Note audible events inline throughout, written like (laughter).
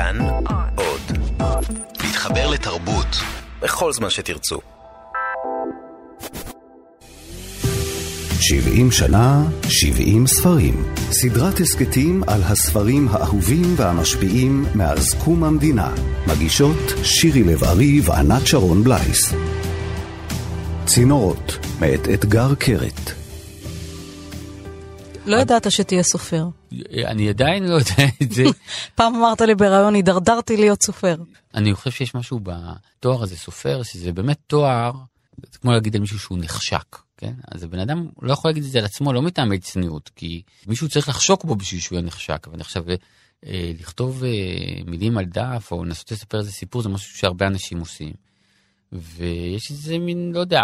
כאן עוד. להתחבר לתרבות בכל זמן שתרצו. 70 שנה, 70 ספרים. סדרת הסכתים על הספרים האהובים והמשפיעים מאז קום המדינה. מגישות שירי לב-ארי וענת שרון בלייס. צינורות, מאת אתגר קרת. לא ידעת שתהיה סופר. אני עדיין לא יודע את זה. (laughs) פעם אמרת לי בריאיון, הידרדרתי להיות סופר. אני חושב שיש משהו בתואר הזה סופר, שזה באמת תואר, זה כמו להגיד על מישהו שהוא נחשק, כן? אז הבן אדם לא יכול להגיד את זה על עצמו, לא מטעמי צניעות, כי מישהו צריך לחשוק בו בשביל שהוא יהיה נחשק. ואני עכשיו, אה, לכתוב אה, מילים על דף, או לנסות לספר איזה סיפור, זה משהו שהרבה אנשים עושים. ויש איזה מין, לא יודע,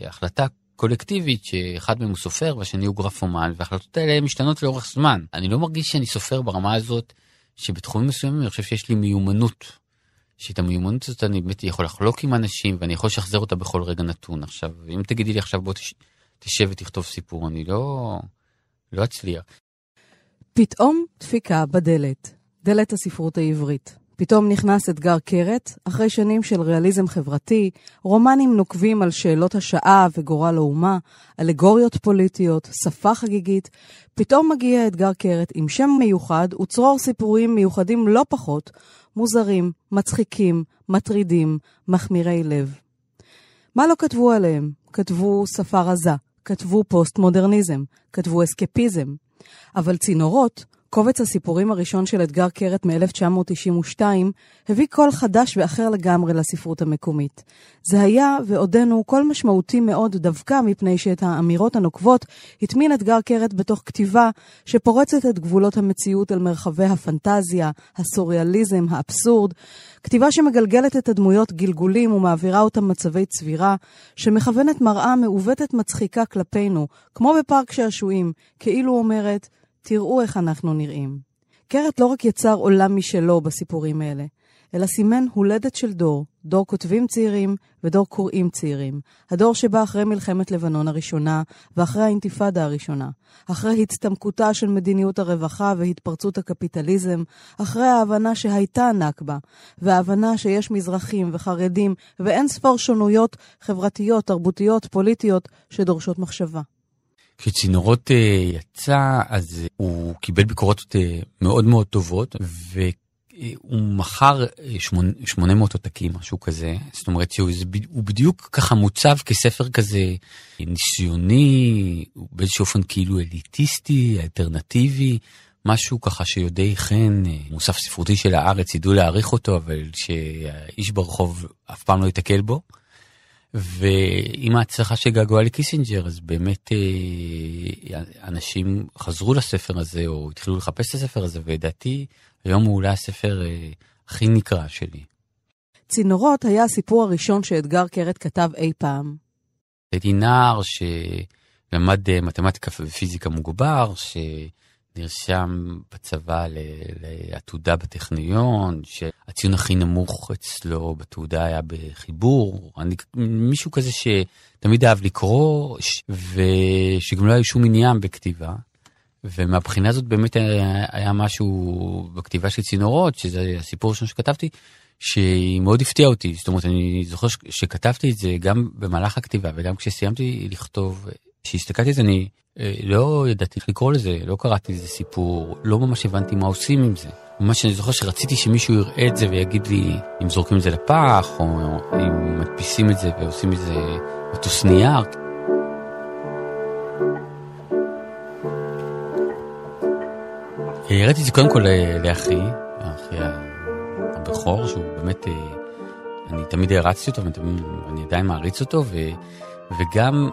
החלטה קולקטיבית שאחד מהם הוא סופר והשני הוא גרפומן וההחלטות האלה משתנות לאורך זמן. אני לא מרגיש שאני סופר ברמה הזאת שבתחומים מסוימים אני חושב שיש לי מיומנות. שאת המיומנות הזאת אני באמת יכול לחלוק עם אנשים ואני יכול לשחזר אותה בכל רגע נתון. עכשיו, אם תגידי לי עכשיו בוא תש... תשב ותכתוב סיפור, אני לא, לא אצליח. פתאום דפיקה בדלת, דלת הספרות העברית. פתאום נכנס אתגר קרת, אחרי שנים של ריאליזם חברתי, רומנים נוקבים על שאלות השעה וגורל האומה, אלגוריות פוליטיות, שפה חגיגית, פתאום מגיע אתגר קרת עם שם מיוחד וצרור סיפורים מיוחדים לא פחות, מוזרים, מצחיקים, מטרידים, מחמירי לב. מה לא כתבו עליהם? כתבו שפה רזה, כתבו פוסט-מודרניזם, כתבו אסקפיזם. אבל צינורות, קובץ הסיפורים הראשון של אתגר קרת מ-1992 הביא קול חדש ואחר לגמרי לספרות המקומית. זה היה ועודנו קול משמעותי מאוד דווקא מפני שאת האמירות הנוקבות הטמין אתגר קרת בתוך כתיבה שפורצת את גבולות המציאות אל מרחבי הפנטזיה, הסוריאליזם, האבסורד, כתיבה שמגלגלת את הדמויות גלגולים ומעבירה אותם מצבי צבירה, שמכוונת מראה מעוותת מצחיקה כלפינו, כמו בפארק שעשועים, כאילו אומרת, תראו איך אנחנו נראים. קרת לא רק יצר עולם משלו בסיפורים האלה, אלא סימן הולדת של דור, דור כותבים צעירים ודור קוראים צעירים. הדור שבא אחרי מלחמת לבנון הראשונה ואחרי האינתיפאדה הראשונה. אחרי הצטמקותה של מדיניות הרווחה והתפרצות הקפיטליזם. אחרי ההבנה שהייתה נכבה, וההבנה שיש מזרחים וחרדים ואין ספור שונויות חברתיות, תרבותיות, פוליטיות שדורשות מחשבה. כשצינורות uh, יצא, אז uh, הוא קיבל ביקורות uh, מאוד מאוד טובות, והוא מכר 800 עותקים, משהו כזה. זאת אומרת שהוא בדיוק ככה מוצב כספר כזה ניסיוני, באיזשהו אופן כאילו אליטיסטי, אלטרנטיבי. משהו ככה שיודעי חן, מוסף ספרותי של הארץ, ידעו להעריך אותו, אבל שאיש ברחוב אף פעם לא ייתקל בו. ועם ההצלחה של געגוע לקיסינג'ר אז באמת אה, אנשים חזרו לספר הזה או התחילו לחפש את הספר הזה ולדעתי היום הוא אולי הספר אה, הכי נקרא שלי. צינורות היה הסיפור הראשון שאתגר קרת כתב אי פעם. הייתי נער שלמד אה, מתמטיקה ופיזיקה מוגבר, ש... נרשם בצבא לעתודה בטכניון, שהציון הכי נמוך אצלו בתעודה היה בחיבור, אני, מישהו כזה שתמיד אהב לקרוא, ושגם לא היה שום עניין בכתיבה. ומהבחינה הזאת באמת היה, היה משהו בכתיבה של צינורות, שזה הסיפור הראשון שכתבתי, שהיא מאוד הפתיעה אותי. זאת אומרת, אני זוכר שכתבתי את זה גם במהלך הכתיבה וגם כשסיימתי לכתוב, כשהסתכלתי על זה אני לא ידעתי איך לקרוא לזה, לא קראתי איזה סיפור, לא ממש הבנתי מה עושים עם זה. ממש אני זוכר שרציתי שמישהו יראה את זה ויגיד לי אם זורקים את זה לפח, או אם מדפיסים את זה ועושים איזה מטוס נייר. הראיתי את זה קודם כל לאחי, אחי הבכור, שהוא באמת, אה, אני תמיד הערצתי אותו ואני עדיין מעריץ אותו, ו, וגם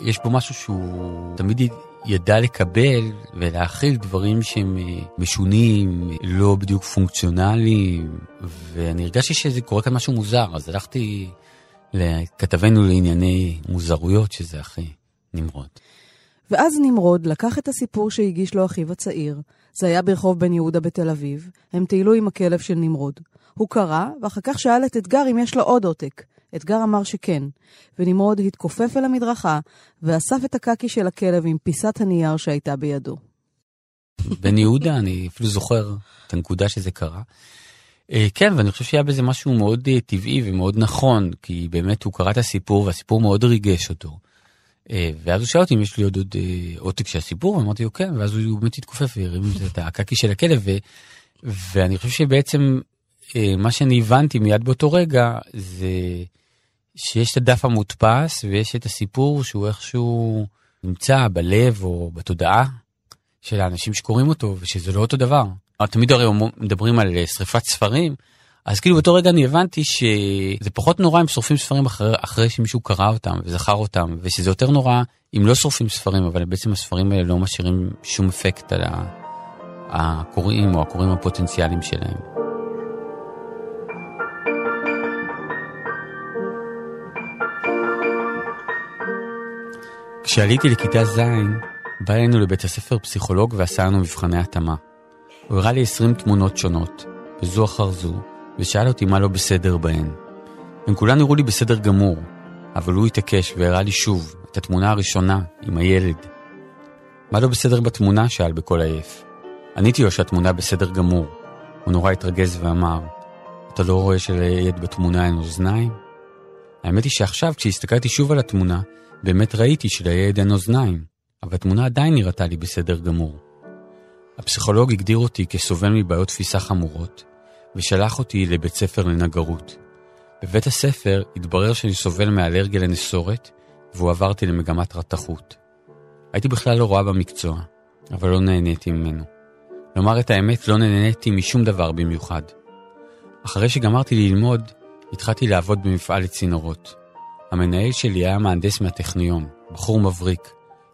יש בו משהו שהוא תמיד ידע לקבל ולהכיל דברים שהם אה, משונים, לא בדיוק פונקציונליים, ואני הרגשתי שזה קורה כאן משהו מוזר, אז הלכתי לכתבנו לענייני מוזרויות, שזה אחי נמרוד. ואז נמרוד לקח את הסיפור שהגיש לו אחיו הצעיר, זה היה ברחוב בן יהודה בתל אביב, הם טיילו עם הכלב של נמרוד. הוא קרא, ואחר כך שאל את אתגר אם יש לו עוד עותק. אתגר אמר שכן, ונמרוד התכופף אל המדרכה, ואסף את הקקי של הכלב עם פיסת הנייר שהייתה בידו. בן יהודה, אני אפילו זוכר את הנקודה שזה קרה. אה, כן, ואני חושב שהיה בזה משהו מאוד אה, טבעי ומאוד נכון, כי באמת הוא קרא את הסיפור והסיפור מאוד ריגש אותו. אה, ואז הוא שאל אותי אם יש לי עוד עוד עותק של הסיפור, ואמרתי לו כן, ואז הוא באמת התכופף והרים את הקקי של הכלב, ו, ואני חושב שבעצם מה שאני הבנתי מיד באותו רגע, זה שיש את הדף המודפס ויש את הסיפור שהוא איכשהו נמצא בלב או בתודעה של האנשים שקוראים אותו, ושזה לא אותו דבר. תמיד הרי מדברים על אה, שריפת ספרים, אז כאילו באותו רגע אני הבנתי שזה פחות נורא אם שורפים ספרים אחרי, אחרי שמישהו קרא אותם וזכר אותם, ושזה יותר נורא אם לא שורפים ספרים, אבל בעצם הספרים האלה לא משאירים שום אפקט על הקוראים או הקוראים הפוטנציאליים שלהם. כשעליתי לכיתה ז', בא אלינו לבית הספר פסיכולוג ועשה לנו מבחני התאמה. הוא הראה לי עשרים תמונות שונות, בזו אחר זו, ושאל אותי מה לא בסדר בהן. הן כולן נראו לי בסדר גמור, אבל הוא התעקש והראה לי שוב את התמונה הראשונה עם הילד. מה לא בסדר בתמונה? שאל בקול עייף. עניתי לו שהתמונה בסדר גמור. הוא נורא התרגז ואמר, אתה לא רואה שלילד בתמונה אין אוזניים? האמת היא שעכשיו, כשהסתכלתי שוב על התמונה, באמת ראיתי שלילד אין אוזניים, אבל התמונה עדיין נראתה לי בסדר גמור. הפסיכולוג הגדיר אותי כסובל מבעיות תפיסה חמורות, ושלח אותי לבית ספר לנגרות. בבית הספר התברר שאני סובל מאלרגיה לנסורת, והועברתי למגמת רתחות. הייתי בכלל לא רואה במקצוע, אבל לא נהניתי ממנו. לומר את האמת, לא נהניתי משום דבר במיוחד. אחרי שגמרתי ללמוד, התחלתי לעבוד במפעל לצינורות. המנהל שלי היה מהנדס מהטכניון, בחור מבריק.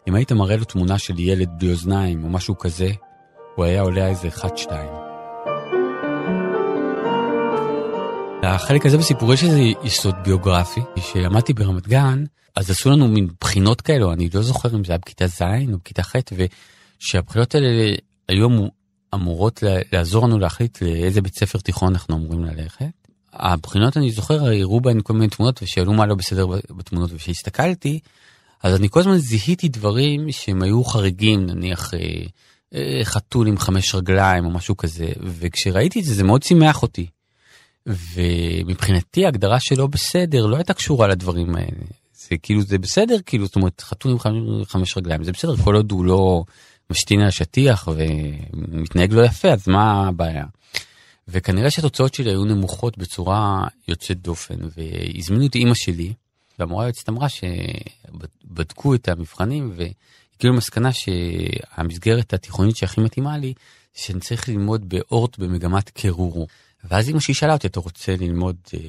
אם היית מראה לו תמונה של ילד בלי אוזניים או משהו כזה, הוא היה עולה איזה אחד-שתיים. החלק הזה בסיפור יש איזה יסוד ביוגרפי, כשלמדתי ברמת גן, אז עשו לנו מין בחינות כאלו, אני לא זוכר אם זה היה בכיתה ז' או בכיתה ח', ושהבחינות האלה היו אמורות לעזור לנו להחליט לאיזה בית ספר תיכון אנחנו אמורים ללכת. הבחינות אני זוכר הראו בהן כל מיני תמונות ושאלו מה לא בסדר בתמונות וכשהסתכלתי אז אני כל הזמן זיהיתי דברים שהם היו חריגים נניח אה, אה, חתול עם חמש רגליים או משהו כזה וכשראיתי את זה זה מאוד שימח אותי. ומבחינתי ההגדרה שלא בסדר לא הייתה קשורה לדברים האלה. זה כאילו זה בסדר כאילו זאת אומרת חתול עם חמש, חמש רגליים זה בסדר כל עוד הוא לא משתין על השטיח ומתנהג לא יפה אז מה הבעיה. וכנראה שהתוצאות שלי היו נמוכות בצורה יוצאת דופן והזמינו את אימא שלי והמורה היועצת אמרה שבדקו את המבחנים והגיעו למסקנה שהמסגרת התיכונית שהכי מתאימה לי שאני צריך ללמוד באורט במגמת קירור. ואז אמא שלי שאלה אותי אתה רוצה ללמוד אה,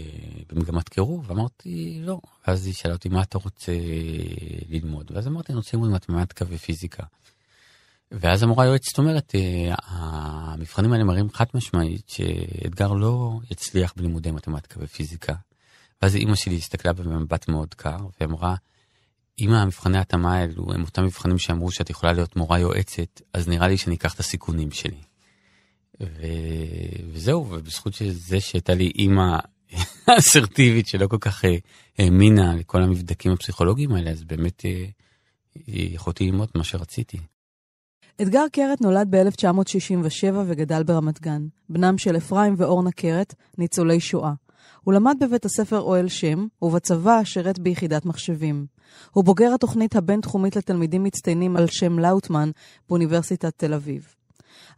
במגמת קירור ואמרתי לא ואז היא שאלה אותי מה אתה רוצה ללמוד ואז אמרתי אני רוצה ללמוד מתמטיקה ופיזיקה. ואז המורה היועצת אומרת, אה, המבחנים האלה מראים חד משמעית שאתגר לא יצליח בלימודי מתמטיקה ופיזיקה. ואז אימא שלי הסתכלה במבט מאוד קר ואמרה, אם המבחני ההתאמה האלו הם אותם מבחנים שאמרו שאת יכולה להיות מורה יועצת, אז נראה לי שאני אקח את הסיכונים שלי. ו... וזהו, ובזכות זה שהייתה לי אימא (laughs) אסרטיבית שלא כל כך אה, האמינה לכל המבדקים הפסיכולוגיים האלה, אז באמת אה, יכולתי ללמוד מה שרציתי. אתגר קרת נולד ב-1967 וגדל ברמת גן, בנם של אפרים ואורנה קרת, ניצולי שואה. הוא למד בבית הספר אוהל שם, ובצבא שירת ביחידת מחשבים. הוא בוגר התוכנית הבינתחומית לתלמידים מצטיינים על שם לאוטמן באוניברסיטת תל אביב.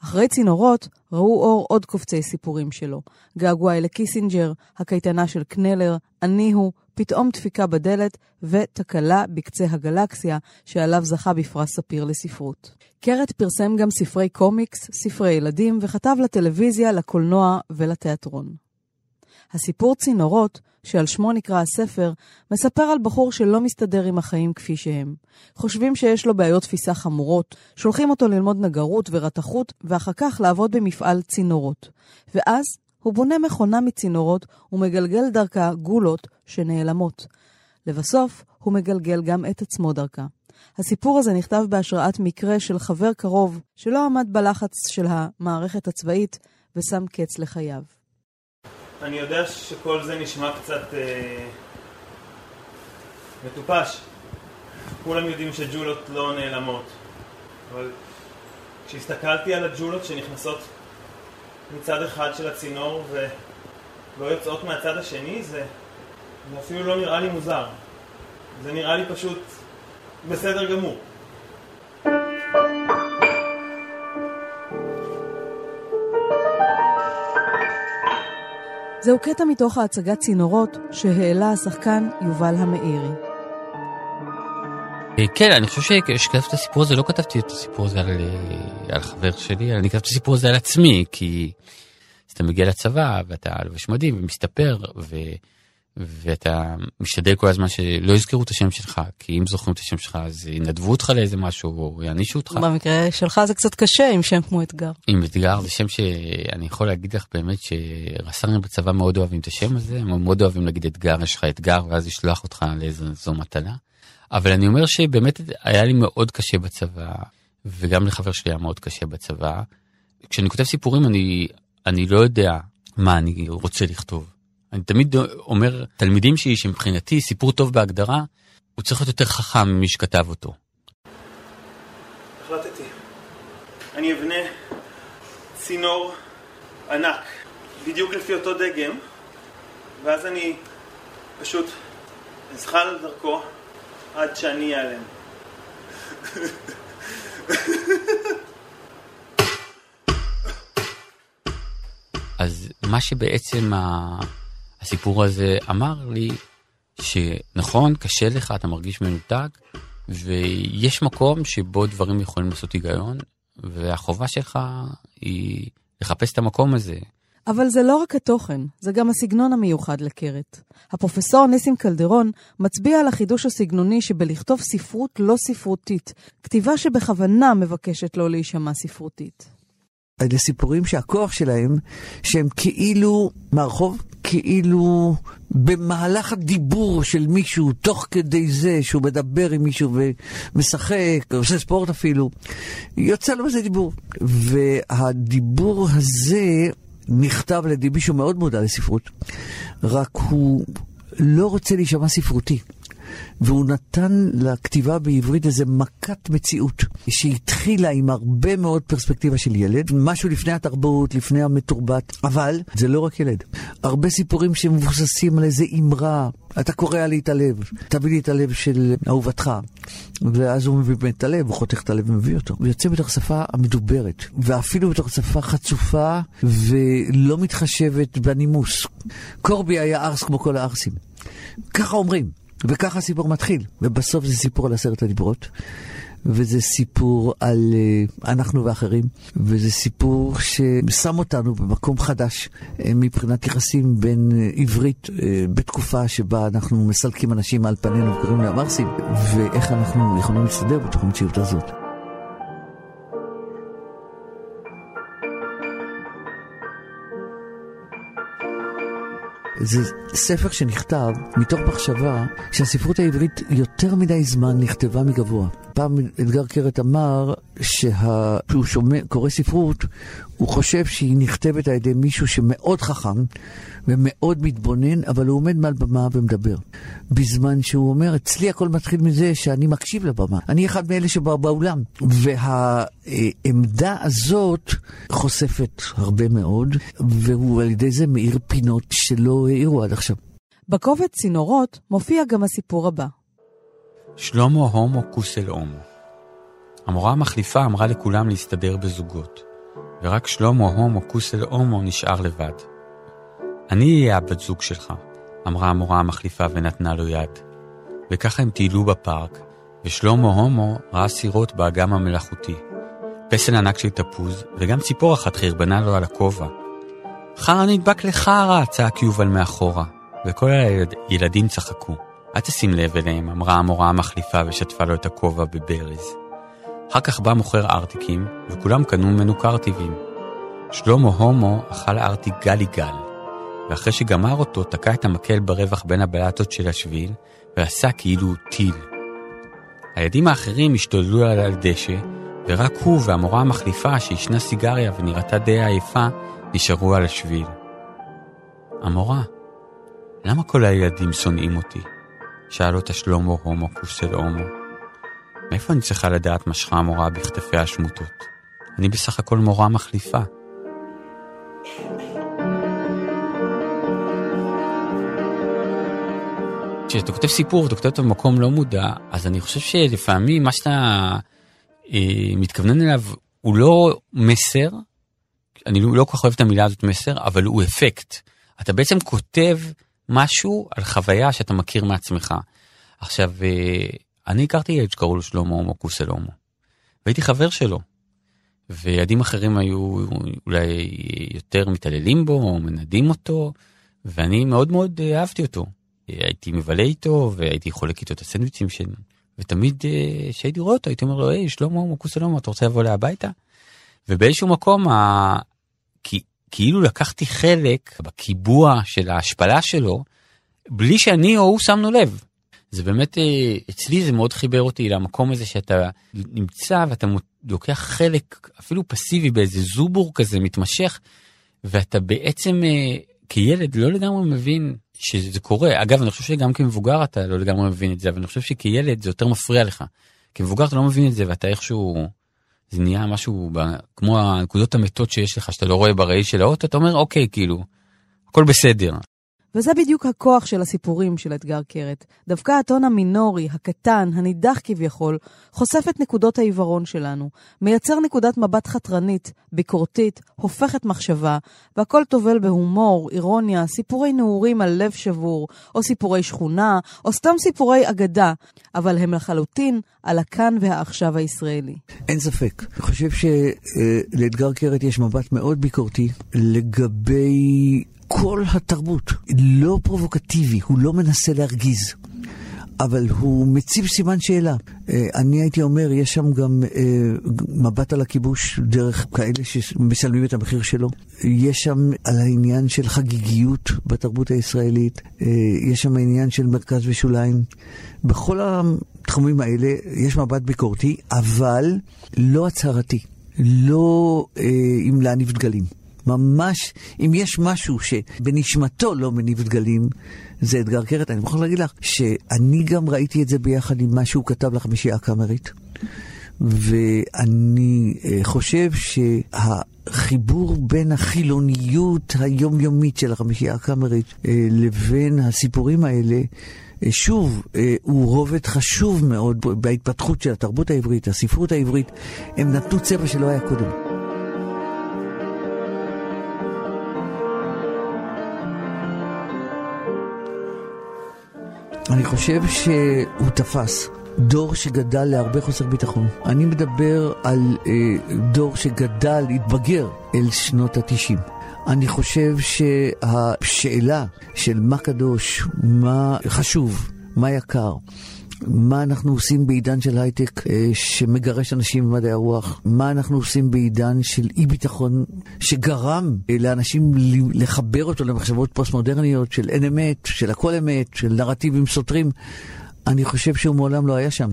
אחרי צינורות ראו אור עוד קופצי סיפורים שלו. געגועי לקיסינג'ר, הקייטנה של קנלר, אני הוא, פתאום דפיקה בדלת ותקלה בקצה הגלקסיה, שעליו זכה בפרס ספיר לספרות. קרת פרסם גם ספרי קומיקס, ספרי ילדים, וכתב לטלוויזיה, לקולנוע ולתיאטרון. הסיפור צינורות, שעל שמו נקרא הספר, מספר על בחור שלא מסתדר עם החיים כפי שהם. חושבים שיש לו בעיות תפיסה חמורות, שולחים אותו ללמוד נגרות ורתחות, ואחר כך לעבוד במפעל צינורות. ואז הוא בונה מכונה מצינורות ומגלגל דרכה גולות שנעלמות. לבסוף, הוא מגלגל גם את עצמו דרכה. הסיפור הזה נכתב בהשראת מקרה של חבר קרוב שלא עמד בלחץ של המערכת הצבאית ושם קץ לחייו. אני יודע שכל זה נשמע קצת אה, מטופש. כולם יודעים שג'ולות לא נעלמות. אבל כשהסתכלתי על הג'ולות שנכנסות מצד אחד של הצינור ולא יוצאות מהצד השני, זה, זה אפילו לא נראה לי מוזר. זה נראה לי פשוט בסדר גמור. זהו קטע מתוך ההצגת צינורות שהעלה השחקן יובל המאירי. אה, כן, אני חושב שכשכתבתי את הסיפור הזה, לא כתבתי את הסיפור הזה על, אה, על חבר שלי, אני כתבתי את הסיפור הזה על עצמי, כי אתה מגיע לצבא ואתה לבש מדים ומסתפר, ו... ואתה משתדל כל הזמן שלא יזכרו את השם שלך, כי אם זוכרים את השם שלך אז ינדבו אותך לאיזה משהו או יענישו אותך. במקרה שלך זה קצת קשה עם שם כמו אתגר. עם אתגר זה שם שאני יכול להגיד לך באמת שרס"רים בצבא מאוד אוהבים את השם הזה, הם מאוד אוהבים להגיד אתגר, יש לך אתגר ואז לשלוח אותך לאיזו מטלה. אבל אני אומר שבאמת היה לי מאוד קשה בצבא, וגם לחבר שלי היה מאוד קשה בצבא. כשאני כותב סיפורים אני, אני לא יודע מה אני רוצה לכתוב. אני תמיד אומר, תלמידים שלי, שמבחינתי סיפור טוב בהגדרה, הוא צריך להיות יותר חכם ממי שכתב אותו. החלטתי. אני אבנה צינור ענק, בדיוק לפי אותו דגם, ואז אני פשוט אזחל דרכו עד שאני אעלם. אז מה שבעצם הסיפור הזה אמר לי, שנכון, קשה לך, אתה מרגיש מנותק, ויש מקום שבו דברים יכולים לעשות היגיון, והחובה שלך היא לחפש את המקום הזה. אבל זה לא רק התוכן, זה גם הסגנון המיוחד לקרת. הפרופסור ניסים קלדרון מצביע על החידוש הסגנוני שבלכתוב ספרות לא ספרותית, כתיבה שבכוונה מבקשת לא להישמע ספרותית. אלה סיפורים שהכוח שלהם, שהם כאילו מהרחוב, כאילו במהלך הדיבור של מישהו, תוך כדי זה שהוא מדבר עם מישהו ומשחק, עושה ספורט אפילו, יוצא לו איזה דיבור. והדיבור הזה נכתב על ידי מישהו מאוד מודע לספרות, רק הוא לא רוצה להישמע ספרותי. והוא נתן לכתיבה בעברית איזה מכת מציאות, שהתחילה עם הרבה מאוד פרספקטיבה של ילד, משהו לפני התרבות, לפני המתורבת, אבל זה לא רק ילד. הרבה סיפורים שמבוססים על איזה אמרה, אתה קורע לי את הלב, תביא לי את הלב של אהובתך. ואז הוא מביא באמת את הלב, הוא חותך את הלב ומביא אותו. הוא יוצא בתוך שפה המדוברת, ואפילו בתוך שפה חצופה ולא מתחשבת בנימוס. קורבי היה ארס כמו כל הארסים. ככה אומרים. וככה הסיפור מתחיל, ובסוף זה סיפור על עשרת הדיברות, וזה סיפור על uh, אנחנו ואחרים, וזה סיפור ששם אותנו במקום חדש uh, מבחינת יחסים בין uh, עברית בתקופה שבה אנחנו מסלקים אנשים על פנינו וקוראים להם ארסים, ואיך אנחנו יכולים להסתדר בתוך המציאות הזאת. זה ספר שנכתב מתוך מחשבה שהספרות העברית יותר מדי זמן נכתבה מגבוה. פעם אדגר קרת אמר שהוא שומע, קורא ספרות, הוא חושב שהיא נכתבת על ידי מישהו שמאוד חכם ומאוד מתבונן, אבל הוא עומד מעל במה ומדבר. בזמן שהוא אומר, אצלי הכל מתחיל מזה שאני מקשיב לבמה. אני אחד מאלה שבאו באולם. והעמדה הזאת חושפת הרבה מאוד, והוא על ידי זה מאיר פינות שלא העירו עד עכשיו. בקובץ צינורות מופיע גם הסיפור הבא. שלמה הומו כוסל הומו. המורה המחליפה אמרה לכולם להסתדר בזוגות, ורק שלמה הומו כוסל הומו נשאר לבד. אני אהיה הבת זוג שלך, אמרה המורה המחליפה ונתנה לו יד. וככה הם טיילו בפארק, ושלמה הומו ראה סירות באגם המלאכותי. פסל ענק של תפוז, וגם ציפור אחת חרבנה לו על הכובע. חרא נדבק לחרא, צעק יובל מאחורה, וכל הילדים צחקו. אל תשים לב אליהם, אמרה המורה המחליפה ושטפה לו את הכובע בברז. אחר כך בא מוכר ארטיקים, וכולם קנו ממנו קרטיבים. שלמה הומו אכל ארטיק גלי גל, ואחרי שגמר אותו, תקע את המקל ברווח בין הבלטות של השביל, ועשה כאילו טיל. הילדים האחרים השתוללו על הדשא, ורק הוא והמורה המחליפה, שעישנה סיגריה ונראתה די עייפה, נשארו על השביל. המורה, למה כל הילדים שונאים אותי? שאל אותה שלמה הומו כוס של הומו. מאיפה אני צריכה לדעת משכה המורה בכתפי השמוטות? אני בסך הכל מורה מחליפה. כשאתה כותב סיפור ואתה כותב אותו במקום לא מודע, אז אני חושב שלפעמים מה שאתה אה, מתכוונן אליו הוא לא מסר, אני לא כל כך אוהב את המילה הזאת מסר, אבל הוא אפקט. אתה בעצם כותב משהו על חוויה שאתה מכיר מעצמך. עכשיו, אה, אני הכרתי ילד שקראו לו שלמה מוקוס אלומו, והייתי חבר שלו. וילדים אחרים היו אולי יותר מתעללים בו או מנדים אותו, ואני מאוד מאוד אה, אהבתי אותו. הייתי מבלה איתו והייתי חולק איתו את הסנדוויצים שלי, ותמיד אה, כשהייתי רואה אותו הייתי אומר לו, היי שלמה מוקוס שלמה, אתה רוצה לבוא להביתה? ובאיזשהו מקום. כי, כאילו לקחתי חלק בקיבוע של ההשפלה שלו, בלי שאני או הוא שמנו לב. זה באמת, אה, אצלי זה מאוד חיבר אותי למקום הזה שאתה נמצא ואתה לוקח חלק אפילו פסיבי באיזה זובור כזה מתמשך, ואתה בעצם אה, כילד לא לגמרי מבין שזה קורה. אגב, אני חושב שגם כמבוגר אתה לא לגמרי מבין את זה, אבל אני חושב שכילד זה יותר מפריע לך. כמבוגר אתה לא מבין את זה ואתה איכשהו, זה נהיה משהו ב, כמו הנקודות המתות שיש לך שאתה לא רואה בראי של האוטו, אתה אומר אוקיי, כאילו, הכל בסדר. וזה בדיוק הכוח של הסיפורים של אתגר קרת. דווקא הטון המינורי, הקטן, הנידח כביכול, חושף את נקודות העיוורון שלנו, מייצר נקודת מבט חתרנית, ביקורתית, הופכת מחשבה, והכל טובל בהומור, אירוניה, סיפורי נעורים על לב שבור, או סיפורי שכונה, או סתם סיפורי אגדה, אבל הם לחלוטין על הכאן והעכשיו הישראלי. אין ספק. אני חושב שלאתגר קרת יש מבט מאוד ביקורתי לגבי כל התרבות. לא פרובוקטיבי, הוא לא מנסה להרגיז. אבל הוא מציב סימן שאלה. אה, אני הייתי אומר, יש שם גם אה, מבט על הכיבוש דרך כאלה שמשלמים את המחיר שלו. יש שם על העניין של חגיגיות בתרבות הישראלית. אה, יש שם העניין של מרכז ושוליים. בכל התחומים האלה יש מבט ביקורתי, אבל לא הצהרתי. לא עם להניף דגלים. ממש, אם יש משהו שבנשמתו לא מניב דגלים, זה אתגר קרת. אני מוכרח להגיד לך שאני גם ראיתי את זה ביחד עם מה שהוא כתב לחמישייה הקאמרית. ואני אה, חושב שהחיבור בין החילוניות היומיומית של החמישייה הקאמרית אה, לבין הסיפורים האלה, אה, שוב, הוא רובד חשוב מאוד בהתפתחות של התרבות העברית, הספרות העברית. הם נתנו צבע שלא היה קודם. אני חושב שהוא תפס. דור שגדל להרבה חוסר ביטחון. אני מדבר על אה, דור שגדל, התבגר אל שנות התשעים. אני חושב שהשאלה של מה קדוש, מה חשוב, מה יקר, מה אנחנו עושים בעידן של הייטק אה, שמגרש אנשים במדעי הרוח? מה אנחנו עושים בעידן של אי ביטחון שגרם אה, לאנשים לחבר אותו למחשבות פוסט-מודרניות של אין אמת, של הכל אמת, של נרטיבים סותרים? אני חושב שהוא מעולם לא היה שם.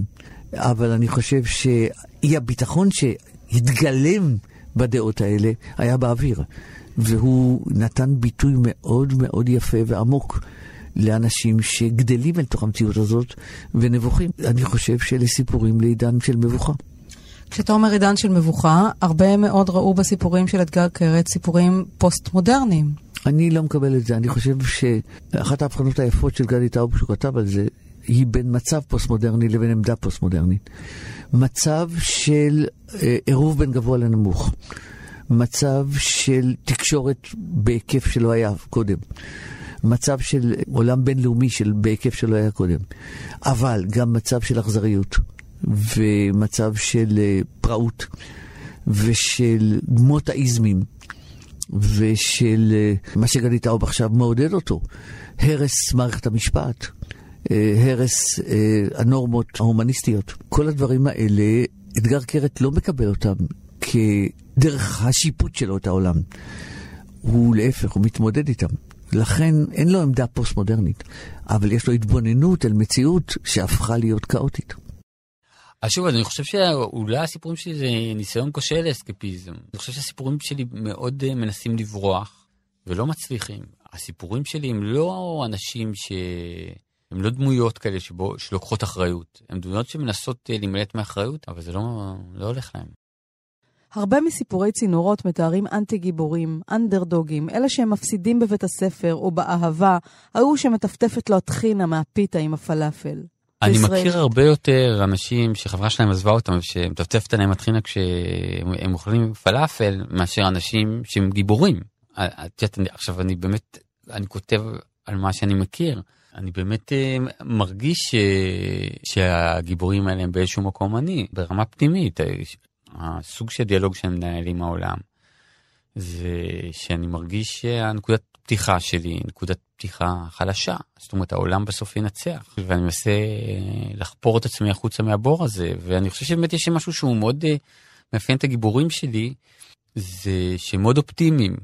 אבל אני חושב שאי הביטחון שהתגלם בדעות האלה היה באוויר. והוא נתן ביטוי מאוד מאוד יפה ועמוק לאנשים שגדלים אל תוך המציאות הזאת ונבוכים. אני חושב שאלה סיפורים לעידן של מבוכה. כשאתה אומר עידן של מבוכה, הרבה מאוד ראו בסיפורים של אתגר קרת סיפורים פוסט-מודרניים. אני לא מקבל את זה. אני חושב שאחת ההבחנות היפות של גדי טאוב, שהוא כתב על זה, היא בין מצב פוסט-מודרני לבין עמדה פוסט-מודרנית. מצב של אה, עירוב בין גבוה לנמוך. מצב של תקשורת בהיקף שלא היה קודם. מצב של עולם בינלאומי של, בהיקף שלא היה קודם. אבל גם מצב של אכזריות, ומצב של אה, פראות, ושל מוטאיזמים, ושל אה, מה שגדי טאוב עכשיו מעודד אותו, הרס מערכת המשפט. אה, הרס הנורמות ההומניסטיות. כל הדברים האלה, אתגר קרת לא מקבל אותם כדרך השיפוט שלו את העולם. הוא להפך, הוא מתמודד איתם. לכן אין לו עמדה פוסט-מודרנית, אבל יש לו התבוננות על מציאות שהפכה להיות כאוטית. אז שוב, אני חושב שאולי הסיפורים שלי זה ניסיון כושל לאסקפיזם. אני חושב שהסיפורים שלי מאוד אה, מנסים לברוח ולא מצליחים. הסיפורים שלי הם לא אנשים ש... הם לא דמויות כאלה שבו, שלוקחות אחריות. הם דמויות שמנסות אה, להימלט מאחריות, אבל זה לא, לא הולך להם. הרבה מסיפורי צינורות מתארים אנטי גיבורים, אנדרדוגים, אלה שהם מפסידים בבית הספר או באהבה, ההוא שמטפטפת לו הטחינה מהפיתה עם הפלאפל. אני בישראל... מכיר הרבה יותר אנשים שחברה שלהם עזבה אותם שמטפטפת עליהם הטחינה כשהם אוכלים פלאפל, מאשר אנשים שהם גיבורים. את יודעת, עכשיו אני באמת, אני כותב על מה שאני מכיר. אני באמת אה, מרגיש ש... שהגיבורים האלה הם באיזשהו מקום אני, ברמה פנימית. הסוג של דיאלוג שאני מנהל עם העולם, זה שאני מרגיש שהנקודת פתיחה שלי, נקודת פתיחה חלשה. זאת אומרת, העולם בסוף ינצח, ואני מנסה לחפור את עצמי החוצה מהבור הזה, ואני חושב שבאמת יש משהו שהוא מאוד אה, מאפיין את הגיבורים שלי, זה שהם מאוד אופטימיים,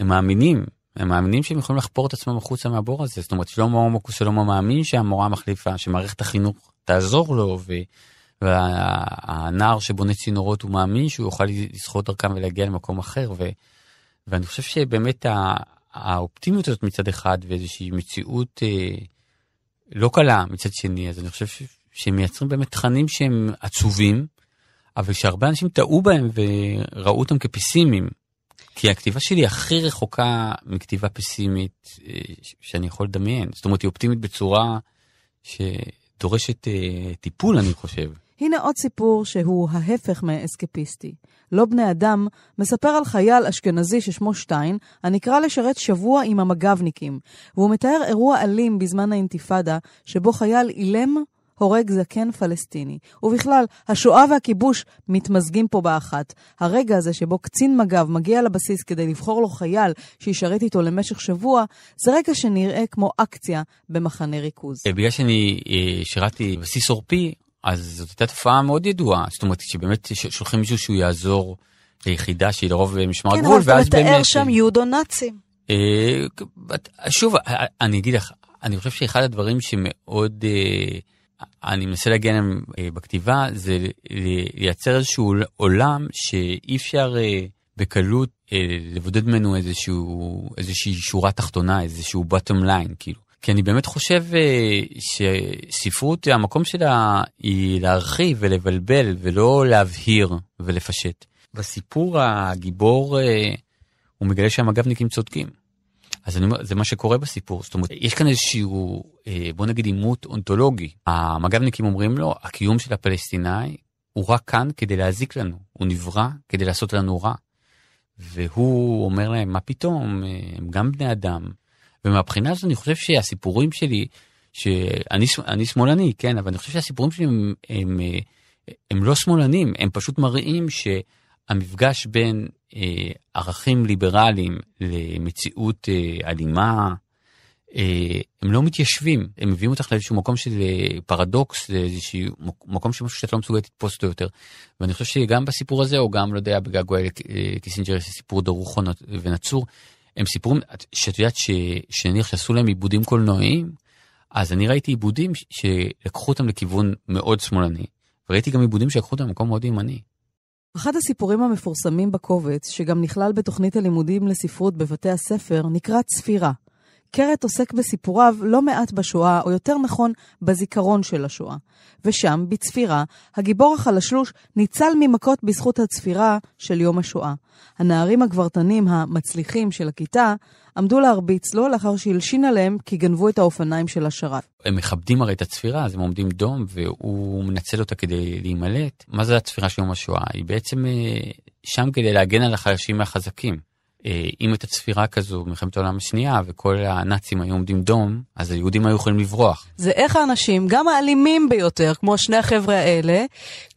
הם מאמינים, הם מאמינים שהם יכולים לחפור את עצמם החוצה מהבור הזה. זאת אומרת, שלמה הומוקוס שלמה מאמין שהמורה מחליפה, שמערכת החינוך תעזור לו, ו... והנער שבונה צינורות הוא מאמין שהוא יוכל לסחוט דרכם ולהגיע למקום אחר. ו... ואני חושב שבאמת האופטימיות הזאת מצד אחד ואיזושהי מציאות אה, לא קלה מצד שני, אז אני חושב ש... שהם מייצרים באמת תכנים שהם עצובים, אבל שהרבה אנשים טעו בהם וראו אותם כפסימיים. כי הכתיבה שלי הכי רחוקה מכתיבה פסימית אה, שאני יכול לדמיין. זאת אומרת, היא אופטימית בצורה שדורשת אה, טיפול, אני חושב. הנה עוד סיפור שהוא ההפך מאסקפיסטי. לא בני אדם מספר על חייל אשכנזי ששמו שטיין, הנקרא לשרת שבוע עם המג"בניקים, והוא מתאר אירוע אלים בזמן האינתיפאדה, שבו חייל אילם הורג זקן פלסטיני. ובכלל, השואה והכיבוש מתמזגים פה באחת. הרגע הזה שבו קצין מג"ב מגיע לבסיס כדי לבחור לו חייל שישרת איתו למשך שבוע, זה רגע שנראה כמו אקציה במחנה ריכוז. אה, בגלל שאני אה, שירתי בסיס עורפי, אז זאת הייתה תופעה מאוד ידועה. זאת אומרת, שבאמת שולחים מישהו שהוא יעזור ליחידה שהיא לרוב משמר כן, הגבול, ואז באמת... כן, אבל אתה מתאר שם יודו נאצים. אה, שוב, אני אגיד לך, אני חושב שאחד הדברים שמאוד... אני מנסה להגיע אליהם אה, בכתיבה, זה לייצר איזשהו עולם שאי אפשר אה, בקלות אה, לבודד ממנו איזשהו, איזושהי שורה תחתונה, איזשהו bottom line, כאילו. כי אני באמת חושב שספרות, המקום שלה היא להרחיב ולבלבל ולא להבהיר ולפשט. בסיפור הגיבור, הוא מגלה שהמג"בניקים צודקים. אז אני אומר, זה מה שקורה בסיפור. זאת אומרת, יש כאן איזשהו, אה, בוא נגיד עימות אונתולוגי. המג"בניקים אומרים לו, הקיום של הפלסטיני הוא רק כאן כדי להזיק לנו, הוא נברא כדי לעשות לנו רע. והוא אומר להם, מה פתאום, אה, הם גם בני אדם. ומהבחינה הזאת אני חושב שהסיפורים שלי, שאני שמאלני, כן, אבל אני חושב שהסיפורים שלי הם, הם, הם, הם לא שמאלנים, הם פשוט מראים שהמפגש בין אה, ערכים ליברליים למציאות אה, אלימה, אה, הם לא מתיישבים, הם מביאים אותך לאיזשהו מקום של פרדוקס, לאיזשהו מקום שמשהו שאת לא מסוגלת לתפוס אותו יותר. ואני חושב שגם בסיפור הזה, או גם, לא יודע, בגעגועיי לקיסינג'ר, יש סיפור דרוך ונצור, הם סיפורים שאת יודעת שנניח שעשו להם עיבודים קולנועיים, אז אני ראיתי עיבודים שלקחו אותם לכיוון מאוד שמאלני, וראיתי גם עיבודים שלקחו אותם למקום מאוד ימני. אחד הסיפורים המפורסמים בקובץ, שגם נכלל בתוכנית הלימודים לספרות בבתי הספר, נקרא צפירה. קרת עוסק בסיפוריו לא מעט בשואה, או יותר נכון, בזיכרון של השואה. ושם, בצפירה, הגיבור החלשלוש ניצל ממכות בזכות הצפירה של יום השואה. הנערים הגברתנים המצליחים של הכיתה עמדו להרביץ לו לאחר שהלשין עליהם כי גנבו את האופניים של השרת. הם מכבדים הרי את הצפירה, אז הם עומדים דום והוא מנצל אותה כדי להימלט. מה זה הצפירה של יום השואה? היא בעצם אה, שם כדי להגן על החלשים מהחזקים. אה, אם את הצפירה כזו במלחמת העולם השנייה וכל הנאצים היו עומדים דום, אז היהודים היו יכולים לברוח. זה איך האנשים, גם האלימים ביותר, כמו שני החבר'ה האלה,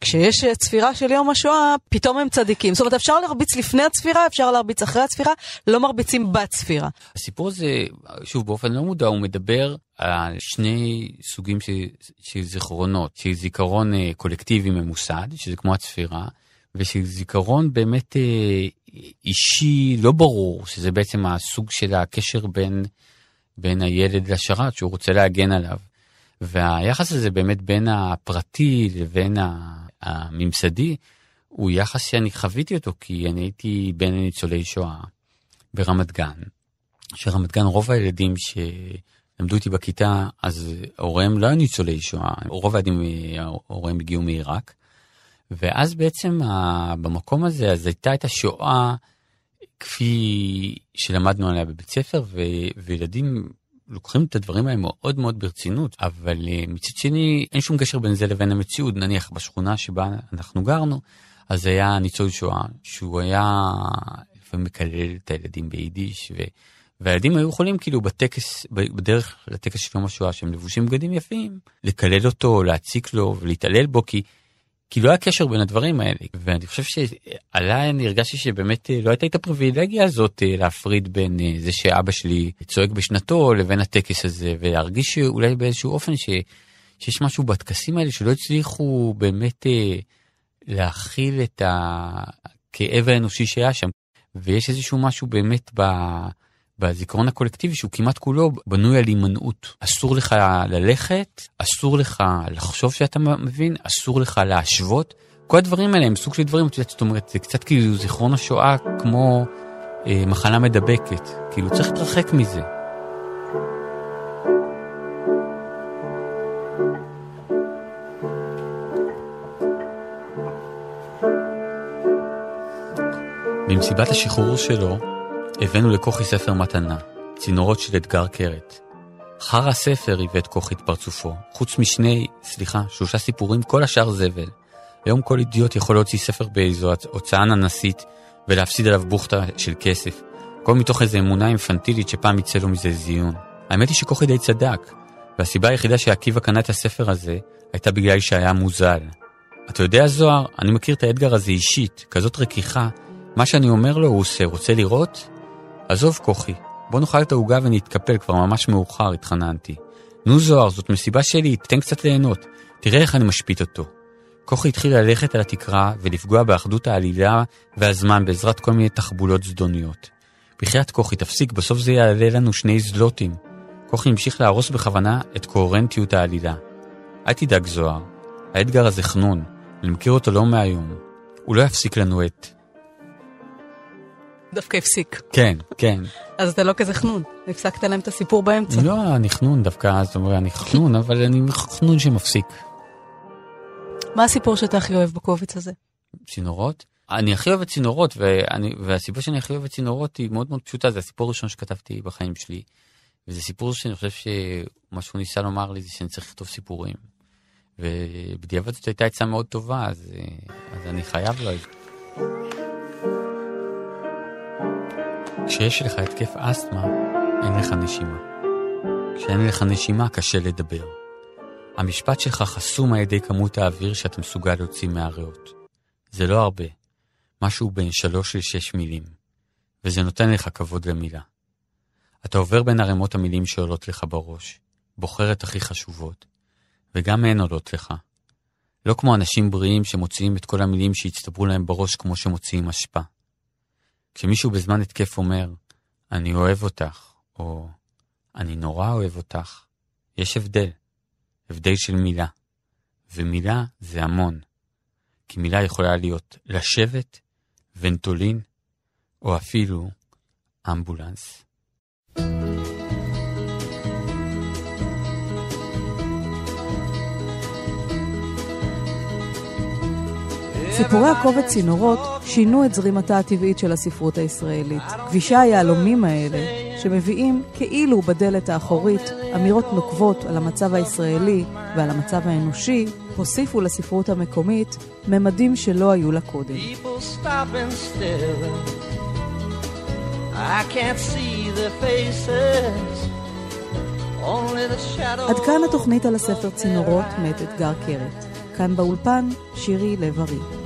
כשיש צפירה של יום השואה, פתאום הם צדיקים. זאת אומרת, אפשר להרביץ לפני הצפירה, אפשר להרביץ אחרי הצפירה, לא מרביצים בצפירה. הסיפור הזה, שוב, באופן לא מודע, הוא מדבר על שני סוגים של, של זיכרונות, של זיכרון אה, קולקטיבי ממוסד, שזה כמו הצפירה. ושל זיכרון באמת אה, אישי לא ברור, שזה בעצם הסוג של הקשר בין, בין הילד לשרת שהוא רוצה להגן עליו. והיחס הזה באמת בין הפרטי לבין הממסדי, הוא יחס שאני חוויתי אותו, כי אני הייתי בין ניצולי שואה ברמת גן. שרמת גן רוב הילדים שלמדו איתי בכיתה, אז הוריהם לא היו ניצולי שואה, רוב הילדים, הוריהם הגיעו מעיראק. ואז בעצם במקום הזה, אז הייתה את השואה כפי שלמדנו עליה בבית ספר, ו, וילדים לוקחים את הדברים האלה מאוד מאוד ברצינות, אבל אה, מצד שני אין שום קשר בין זה לבין המציאות, נניח בשכונה שבה אנחנו גרנו, אז היה ניצול שואה, שהוא היה לפעמים מקלל את הילדים ביידיש, ו... והילדים היו יכולים כאילו בטקס, בדרך לטקס של יום השואה, שהם לבושים בגדים יפים, לקלל אותו, להציק לו ולהתעלל בו, כי כי לא היה קשר בין הדברים האלה ואני חושב שעליי אני הרגשתי שבאמת אה, לא הייתה את הפריבילגיה הזאת אה, להפריד בין אה, זה שאבא שלי צועק בשנתו לבין הטקס הזה ולהרגיש שאולי באיזשהו אופן ש, שיש משהו בטקסים האלה שלא הצליחו באמת להכיל את הכאב האנושי שהיה שם. ויש איזשהו משהו באמת ב... בזיכרון הקולקטיבי שהוא כמעט כולו בנוי על הימנעות. אסור לך ללכת, אסור לך לחשוב שאתה מבין, אסור לך להשוות. כל הדברים האלה הם סוג של דברים, את יודעת, זאת אומרת, זה קצת כאילו זיכרון השואה כמו אה, מחלה מדבקת. כאילו צריך להתרחק מזה. במסיבת השחרור שלו, הבאנו לכוכי ספר מתנה, צינורות של אתגר קרת. חר הספר הבאת כוכי את פרצופו, חוץ משני, סליחה, שלושה סיפורים, כל השאר זבל. היום כל אידיוט יכול להוציא ספר באיזו הוצאה ננסית ולהפסיד עליו בוכטה של כסף. הכל מתוך איזו אמונה אינפנטילית שפעם יצא לו מזה זיון. האמת היא שכוכי די צדק, והסיבה היחידה שעקיבא קנה את הספר הזה, הייתה בגלל שהיה מוזל. אתה יודע, זוהר, אני מכיר את האתגר הזה אישית, כזאת רכיכה, מה שאני אומר לו הוא עושה, רוצה לראות? עזוב כוחי, בוא נאכל את העוגה ונתקפל, כבר ממש מאוחר, התחננתי. נו זוהר, זאת מסיבה שלי, תן קצת ליהנות. תראה איך אני משפיט אותו. כוחי התחיל ללכת על התקרה ולפגוע באחדות העלילה והזמן בעזרת כל מיני תחבולות זדוניות. בחייאת כוחי, תפסיק, בסוף זה יעלה לנו שני זלוטים. כוחי המשיך להרוס בכוונה את קוהרנטיות העלילה. אל תדאג זוהר, האתגר הזה חנון, אני מכיר אותו לא מהיום. הוא לא יפסיק לנו את דווקא הפסיק. כן, כן. אז אתה לא כזה חנון, הפסקת להם את הסיפור באמצע. לא, אני חנון דווקא, זאת אומרת, אני חנון, אבל אני חנון שמפסיק. מה הסיפור שאתה הכי אוהב בקובץ הזה? צינורות? אני הכי אוהב את צינורות, ואני, והסיפור שאני הכי אוהב את צינורות היא מאוד מאוד פשוטה, זה הסיפור הראשון שכתבתי בחיים שלי. וזה סיפור שאני חושב שמה שהוא ניסה לומר לי זה שאני צריך לכתוב סיפורים. ובדיעבד זאת הייתה עצה מאוד טובה, אז, אז אני חייב לו את זה. כשיש לך התקף אסתמה, אין לך נשימה. כשאין לך נשימה, קשה לדבר. המשפט שלך חסום על ידי כמות האוויר שאתה מסוגל להוציא מהריאות. זה לא הרבה, משהו בין שלוש לשש מילים, וזה נותן לך כבוד למילה. אתה עובר בין ערימות המילים שעולות לך בראש, בוחר את הכי חשובות, וגם הן עולות לך. לא כמו אנשים בריאים שמוציאים את כל המילים שהצטברו להם בראש כמו שמוציאים אשפה. כשמישהו בזמן התקף אומר, אני אוהב אותך, או אני נורא אוהב אותך, יש הבדל, הבדל של מילה. ומילה זה המון, כי מילה יכולה להיות לשבת, ונטולין, או אפילו אמבולנס. סיפורי הקובץ צינורות שינו את זרימתה הטבעית של הספרות הישראלית. כבישי היהלומים האלה, שמביאים כאילו בדלת האחורית אמירות נוקבות על המצב הישראלי ועל המצב האנושי, הוסיפו לספרות המקומית ממדים שלא היו לה קודם. עד כאן התוכנית על הספר צינורות מאת אתגר קרת. כאן באולפן, שירי לב-ארי.